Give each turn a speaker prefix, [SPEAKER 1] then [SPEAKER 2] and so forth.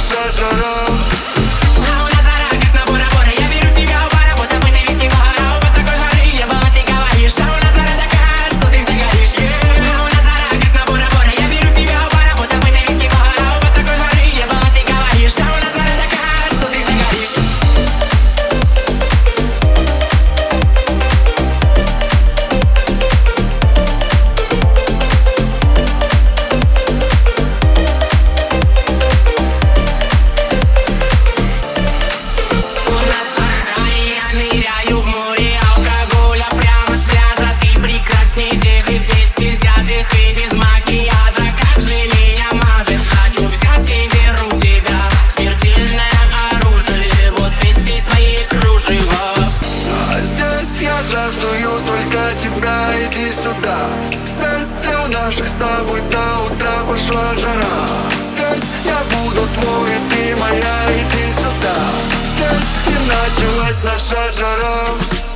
[SPEAKER 1] shut, it up. Иди сюда. Вместе у наших с тобой до утра пошла жара. Здесь я буду твой, и ты моя, иди сюда. Здесь и началась наша жара